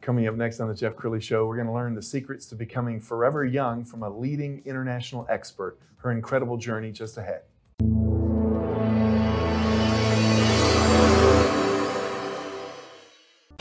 Coming up next on the Jeff Crilley Show, we're going to learn the secrets to becoming forever young from a leading international expert. Her incredible journey just ahead.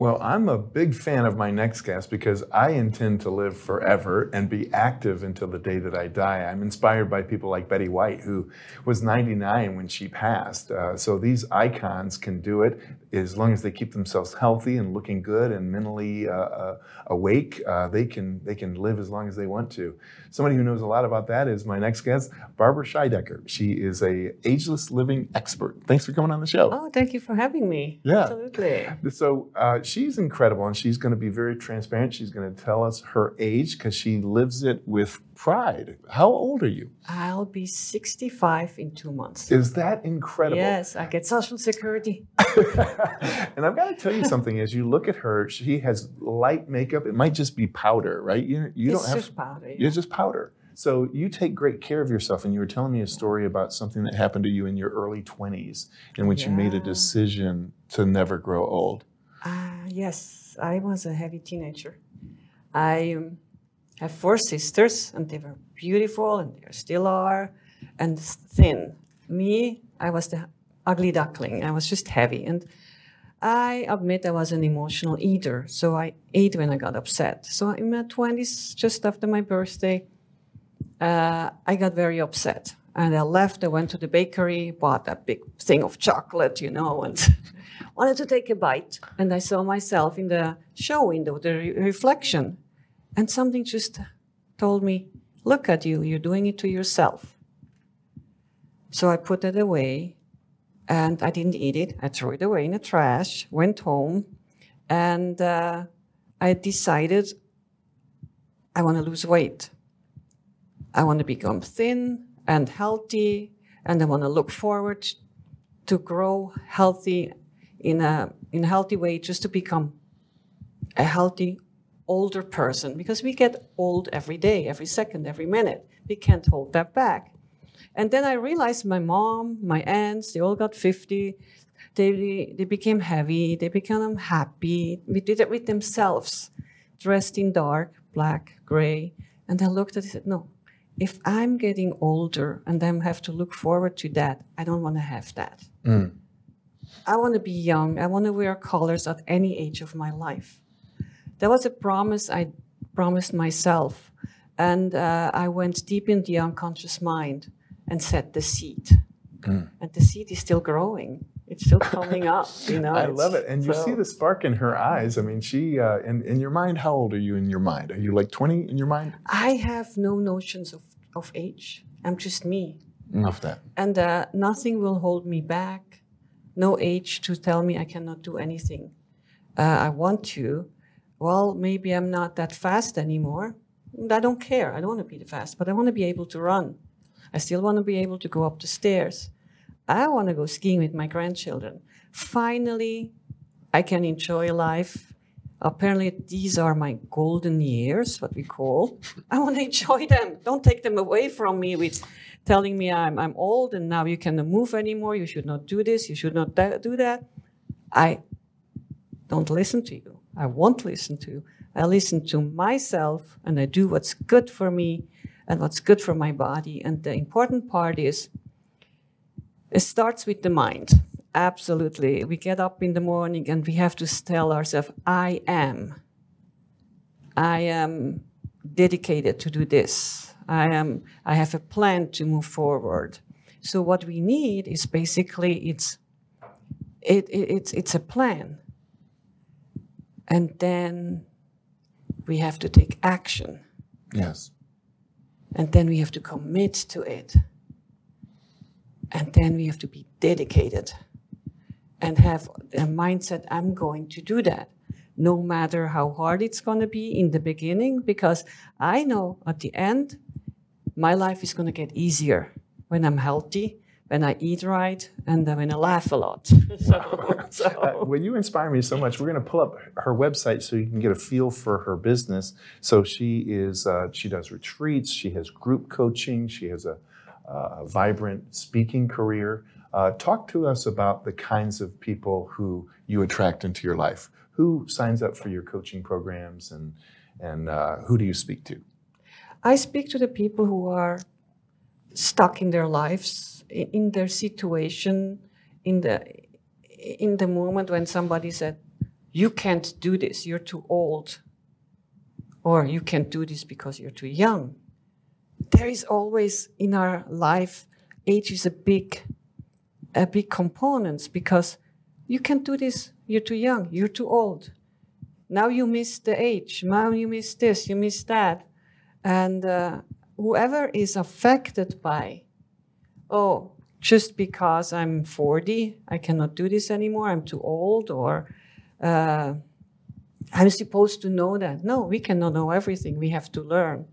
Well, I'm a big fan of my next guest because I intend to live forever and be active until the day that I die. I'm inspired by people like Betty White, who was 99 when she passed. Uh, so these icons can do it as long as they keep themselves healthy and looking good and mentally uh, uh, awake. Uh, they can they can live as long as they want to. Somebody who knows a lot about that is my next guest, Barbara Scheidegger. She is a ageless living expert. Thanks for coming on the show. Oh, thank you for having me. Yeah. Absolutely. So uh, she's incredible, and she's going to be very transparent. She's going to tell us her age because she lives it with pride. How old are you? I'll be 65 in two months. Is that incredible? Yes, I get Social Security. and I've got to tell you something. As you look at her, she has light makeup. It might just be powder, right? You, you it's don't have just powder. yeah. It's just powder. So you take great care of yourself, and you were telling me a story about something that happened to you in your early 20s, in which you made a decision to never grow old. Yes, I was a heavy teenager. I um, have four sisters, and they were beautiful, and they still are, and thin. Me, I was the ugly duckling. I was just heavy, and I admit I was an emotional eater, so I ate when I got upset. So in my twenties, just after my birthday, uh, I got very upset. And I left, I went to the bakery, bought a big thing of chocolate, you know, and wanted to take a bite. And I saw myself in the show window, the re- reflection. And something just told me, look at you, you're doing it to yourself. So I put it away and I didn't eat it. I threw it away in the trash, went home, and uh, I decided I want to lose weight. I want to become thin and healthy, and I want to look forward to grow healthy in a in a healthy way, just to become a healthy older person. Because we get old every day, every second, every minute. We can't hold that back. And then I realized my mom, my aunts, they all got 50. They, they became heavy, they became unhappy. We did it with themselves, dressed in dark, black, gray. And I looked at it and said, no, if I'm getting older and then have to look forward to that, I don't want to have that. Mm. I want to be young. I want to wear colors at any age of my life. That was a promise I promised myself. And uh, I went deep in the unconscious mind and set the seed. And the seed is still growing. It's still coming up, you know. I love it. And you so- see the spark in her eyes. I mean, she, uh, in, in your mind, how old are you in your mind? Are you like 20 in your mind? I have no notions of, of age. I'm just me. Enough that. And uh, nothing will hold me back. No age to tell me I cannot do anything. Uh, I want to. Well, maybe I'm not that fast anymore. I don't care. I don't want to be the fast, but I want to be able to run. I still want to be able to go up the stairs. I want to go skiing with my grandchildren. Finally, I can enjoy life. Apparently, these are my golden years, what we call. I want to enjoy them. Don't take them away from me with telling me I'm, I'm old and now you cannot move anymore. You should not do this. You should not do that. I don't listen to you. I won't listen to you. I listen to myself and I do what's good for me and what's good for my body. And the important part is it starts with the mind. Absolutely. We get up in the morning and we have to tell ourselves, I am. I am dedicated to do this. I am I have a plan to move forward. So what we need is basically it's it, it, it's it's a plan, and then we have to take action, Yes. and then we have to commit to it, and then we have to be dedicated, and have a mindset. I'm going to do that, no matter how hard it's going to be in the beginning, because I know at the end, my life is going to get easier when I'm healthy, when I eat right, and then when I laugh a lot. so, so- Uh, well, you inspire me so much. We're going to pull up her website so you can get a feel for her business. So she is uh, she does retreats. She has group coaching. She has a, a vibrant speaking career. Uh, talk to us about the kinds of people who you attract into your life. Who signs up for your coaching programs, and and uh, who do you speak to? I speak to the people who are stuck in their lives, in their situation, in the in the moment when somebody said, "You can't do this. You're too old," or "You can't do this because you're too young." There is always in our life, age is a big, a big component because you can't do this. You're too young. You're too old. Now you miss the age. Now you miss this. You miss that. And uh, whoever is affected by, oh, just because I'm 40, I cannot do this anymore, I'm too old, or uh, I'm supposed to know that. No, we cannot know everything, we have to learn.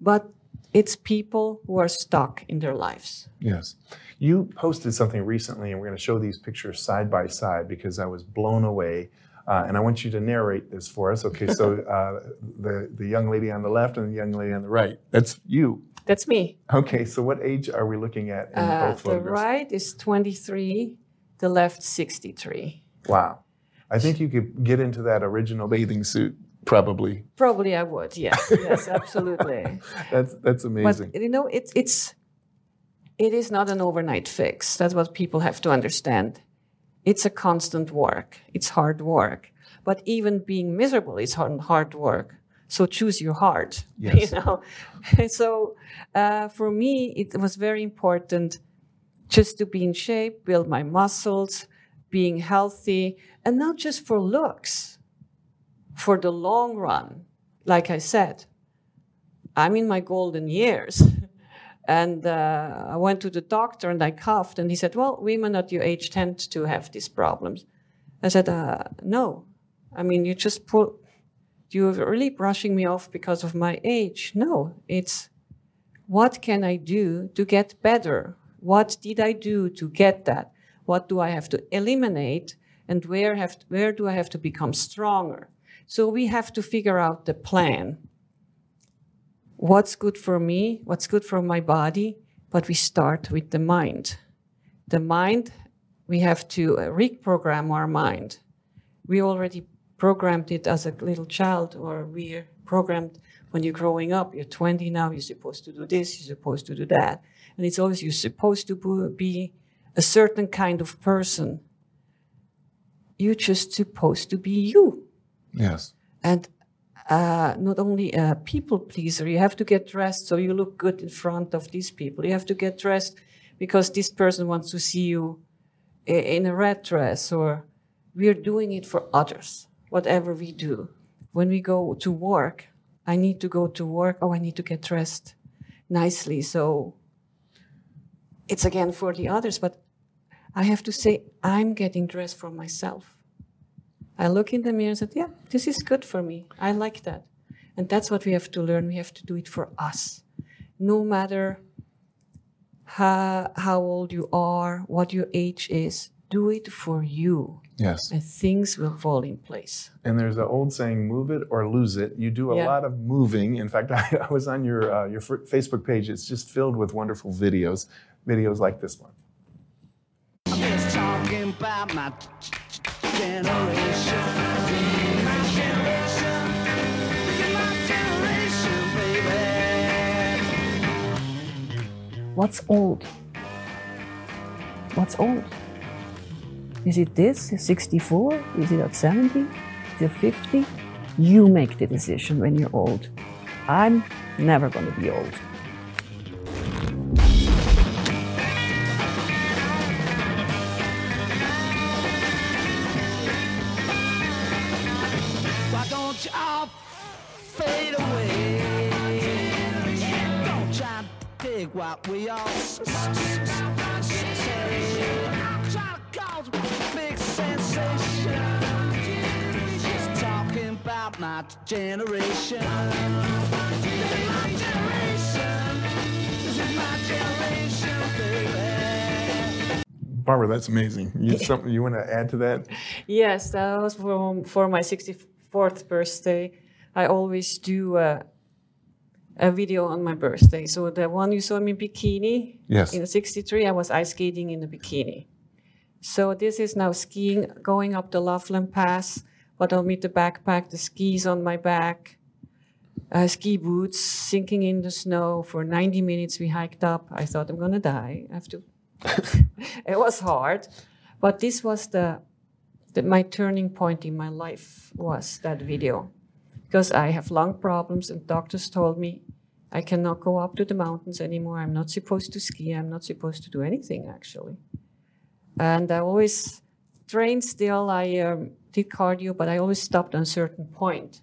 But it's people who are stuck in their lives. Yes. You posted something recently, and we're going to show these pictures side by side because I was blown away. Uh, and I want you to narrate this for us. Okay, so uh, the, the young lady on the left and the young lady on the right. That's you. That's me. Okay, so what age are we looking at in Uh, both the right is 23, the left 63. Wow. I think you could get into that original bathing suit, probably. Probably I would, yes, yes, absolutely. That's, that's amazing. But you know, it's it's it is not an overnight fix. That's what people have to understand. It's a constant work. It's hard work. But even being miserable is hard, hard work. So choose your heart. Yes. You know. so uh, for me, it was very important just to be in shape, build my muscles, being healthy, and not just for looks, for the long run. Like I said, I'm in my golden years. And uh, I went to the doctor and I coughed, and he said, Well, women at your age tend to have these problems. I said, uh, No. I mean, you just you're really brushing me off because of my age. No, it's what can I do to get better? What did I do to get that? What do I have to eliminate? And where, have, where do I have to become stronger? So we have to figure out the plan what's good for me, what's good for my body, but we start with the mind. The mind, we have to uh, reprogram our mind. We already programmed it as a little child, or we're programmed when you're growing up. You're 20 now, you're supposed to do this, you're supposed to do that. And it's always you're supposed to be a certain kind of person. You're just supposed to be you yes. and uh, not only a people pleaser, you have to get dressed so you look good in front of these people. You have to get dressed because this person wants to see you in a red dress, or we're doing it for others, whatever we do. When we go to work, I need to go to work. Oh, I need to get dressed nicely. So it's again for the others, but I have to say, I'm getting dressed for myself. I look in the mirror and said, yeah, this is good for me. I like that. And that's what we have to learn. We have to do it for us. No matter how, how old you are, what your age is, do it for you. Yes. And things will fall in place. And there's an old saying, move it or lose it. You do a Yeah. lot of moving. In fact, I, I was on your, uh, your f- Facebook page. It's just filled with wonderful videos, videos like this one. What's old? What's old? Is it this? 64? Is it at 70? Is it 50? You make the decision when you're old. I'm never going to be old. What we all big sensation. Just talking about my generation. This is my generation. This is my generation, baby. Barbara, that's amazing. You, something you want to add to that? Yes, that was for, for my 64th birthday. I always do a, a video on my birthday. So the one you saw me in bikini, Yes. in 63, I was ice skating in a bikini. So this is now skiing, going up the Loveland Pass, but I'll meet the backpack, the skis on my back, uh, ski boots, sinking in the snow. For 90 minutes, we hiked up. I thought I'm gonna die. I have to. it was hard, but this was the that my turning point in my life was that video because I have lung problems and doctors told me I cannot go up to the mountains anymore. I'm not supposed to ski. I'm not supposed to do anything actually. And I always trained still. I um, did cardio, but I always stopped on a certain point.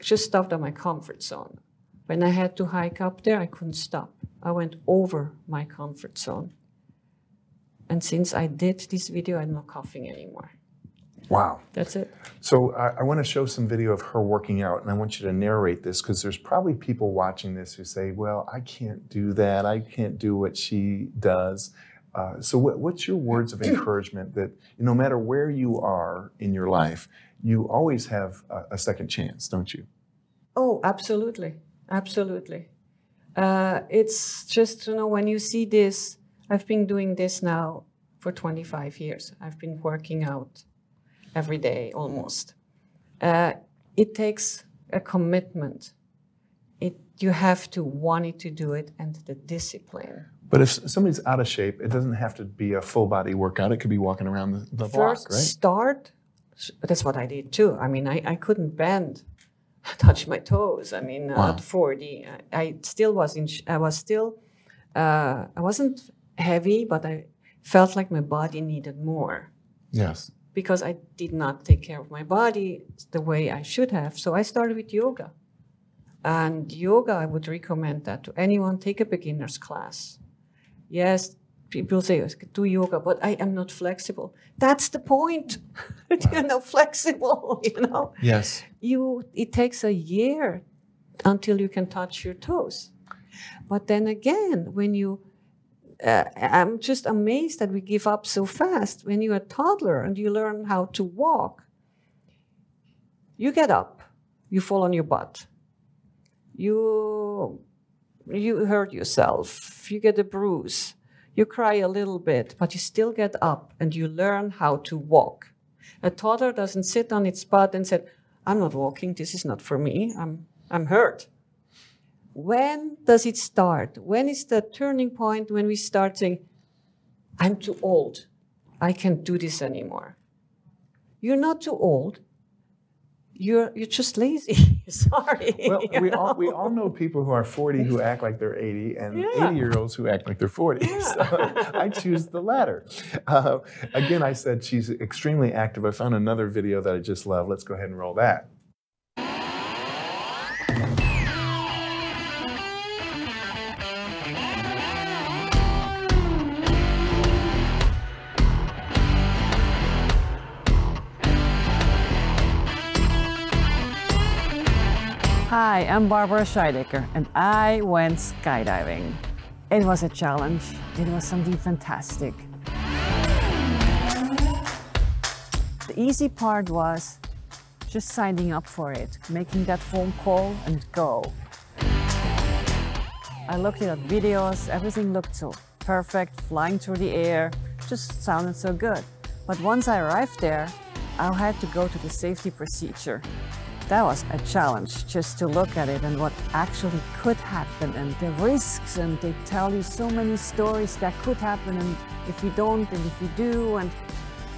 Just stopped on my comfort zone. When I had to hike up there, I couldn't stop. I went over my comfort zone. And since I did this video, I'm not coughing anymore. Wow. That's it. So I, I want to show some video of her working out, and I want you to narrate this because there's probably people watching this who say, "Well, I can't do that. I can't do what she does." Uh, so, what, what's your words of encouragement that no matter where you are in your life, you always have a, a second chance, don't you? Oh, absolutely, absolutely. Uh, it's just you know when you see this. I've been doing this now for 25 years. I've been working out every day almost. Uh, it takes a commitment. It you have to want it to do it and the discipline. But if somebody's out of shape, it doesn't have to be a full body workout. It could be walking around the, the block, First right? start. That's what I did too. I mean, I, I couldn't bend, touch my toes. I mean, uh, at 40, I, I still was in. I was still. Uh, I wasn't heavy, but I felt like my body needed more Yes. Because I did not take care of my body the way I should have. So I started with yoga. And yoga, I would recommend that to anyone. Take a beginner's class. Yes, people say, oh, do yoga, but I am not flexible. That's the point. You're not flexible, you know. Yes. You, it takes a year until you can touch your toes. But then again, when you, uh, I'm just amazed that we give up so fast. When you're a toddler and you learn how to walk, you get up, you fall on your butt, you you hurt yourself, you get a bruise, you cry a little bit, but you still get up and you learn how to walk. A toddler doesn't sit on its butt and say, "I'm not walking. This is not for me. I'm I'm hurt." When does it start? When is the turning point when we start saying, I'm too old. I can't do this anymore? You're not too old. You're, you're just lazy. Sorry. Well, we all, we know? all know people who are 40 who act like they're 80 and Yeah. 80 year olds who act like they're 40. So I choose the latter. Uh, again, I said she's extremely active. I found another video that I just love. Let's go ahead and roll that. Hi, I'm Barbara Scheidegger, and I went skydiving. It was a challenge. It was something fantastic. The easy part was just signing up for it, making that phone call and go. I looked at videos, everything looked so perfect, flying through the air, just sounded so good. But once I arrived there, I had to go to the safety procedure. That was a challenge just to look at it and what actually could happen and the risks. And they tell you so many stories that could happen, and if you don't, and if you do. And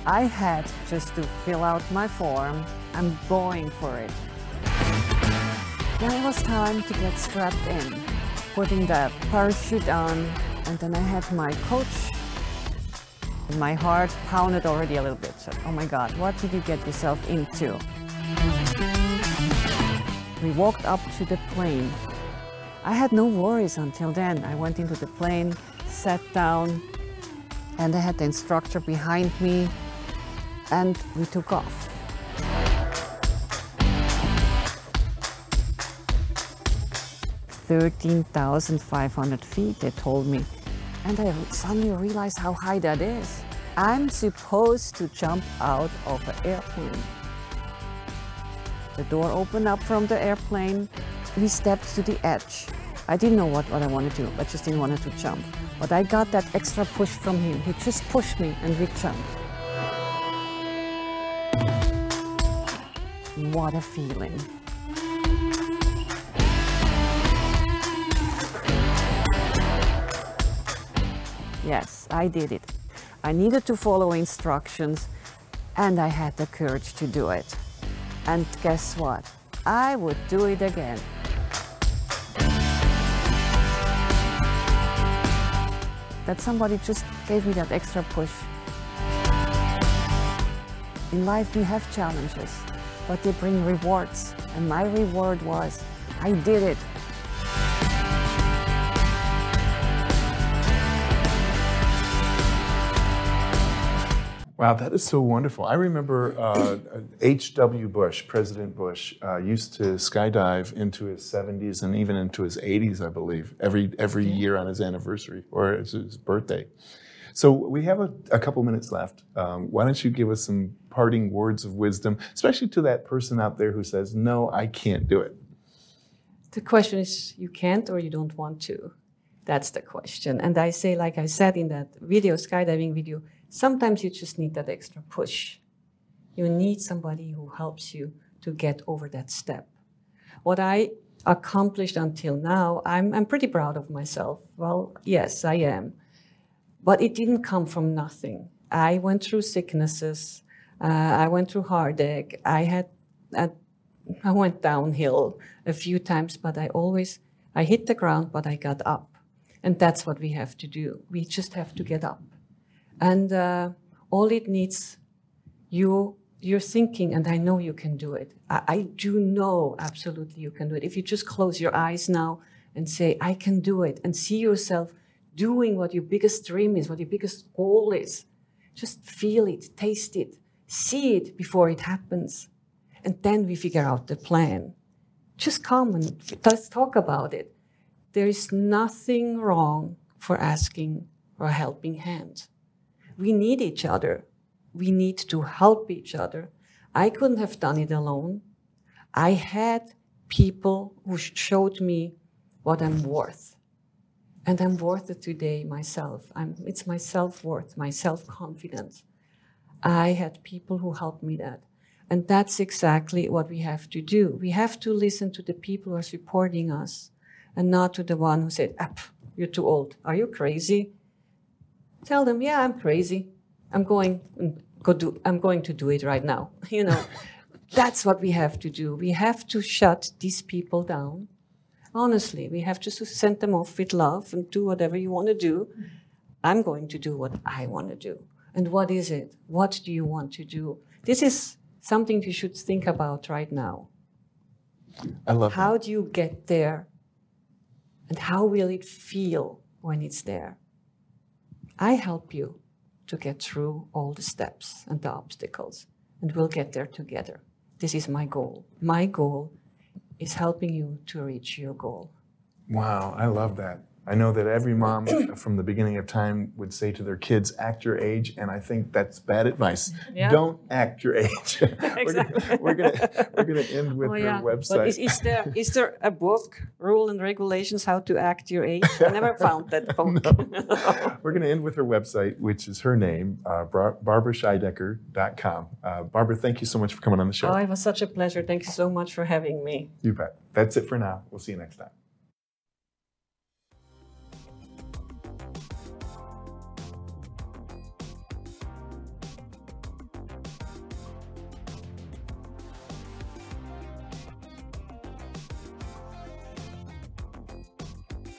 I had just to fill out my form. I'm going for it. Then it was time to get strapped in, putting the parachute on, and then I had my coach. My heart pounded already a little bit. So, oh my God, what did you get yourself into? We walked up to the plane. I had no worries until then. I went into the plane, sat down, and I had the instructor behind me, and we took off. Thirteen thousand five hundred feet, they told me. And I suddenly realized how high that is. I'm supposed to jump out of an airplane. The door opened up from the airplane. We stepped to the edge. I didn't know what, what I wanted to do. I just didn't want to jump. But I got that extra push from him. He just pushed me and we jumped. What a feeling. Yes, I did it. I needed to follow instructions and I had the courage to do it. And guess what? I would do it again. That somebody just gave me that extra push. In life, we have challenges, but they bring rewards. And my reward was I did it. Wow, that is so wonderful. I remember uh, H.W. Bush, President Bush, uh, used to skydive into his 70s and even into his 80s, I believe, every every year on his anniversary or his, his birthday. So we have a, a couple minutes left. Um, why don't you give us some parting words of wisdom, especially to that person out there who says, "No, I can't do it." The question is you can't or you don't want to. That's the question. And I say, like I said in that video, skydiving video, sometimes you just need that extra push. You need somebody who helps you to get over that step. What I accomplished until now, I'm, I'm pretty proud of myself. Well, yes, I am. But it didn't come from nothing. I went through sicknesses. Uh, I went through heartache. I had, I, I went downhill a few times, but I always, I hit the ground, but I got up. And that's what we have to do. We just have to get up. And uh, all it needs, you, you're thinking, and I know you can do it. I, I do know absolutely you can do it. If you just close your eyes now and say, I can do it, and see yourself doing what your biggest dream is, what your biggest goal is, just feel it, taste it, see it before it happens. And then we figure out the plan. Just come and let's talk about it. There is nothing wrong for asking for a helping hand. We need each other. We need to help each other. I couldn't have done it alone. I had people who showed me what I'm worth. And I'm worth it today myself. I'm, it's my self worth, my self confidence. I had people who helped me that. And that's exactly what we have to do. We have to listen to the people who are supporting us and not to the one who said, ah, You're too old. Are you crazy? Tell them, Yeah, I'm crazy. I'm going, mm, go do, I'm going to do it right now. You know, that's what we have to do. We have to shut these people down. Honestly, we have to send them off with love and do whatever you want to do. I'm going to do what I want to do. And what is it? What do you want to do? This is something you should think about right now. I love How that. do you get there? And how will it feel when it's there? I help you to get through all the steps and the obstacles, and we'll get there together. This is my goal. My goal is helping you to reach your goal. Wow, I love that. I know that every mom from the beginning of time would say to their kids, act your age, and I think that's bad advice. Yeah. Don't act your age. we're gonna, we're we're gonna end with Oh, her yeah. website. But is, is there is there a book, rule and regulations how to act your age? I never found that book. We're going to end with her website, which is her name, uh, Bar-. Uh, Barbara, thank you so much for coming on the show. oh, it was such a pleasure. Thank you so much for having me. You bet. That's it for now. We'll see you next time.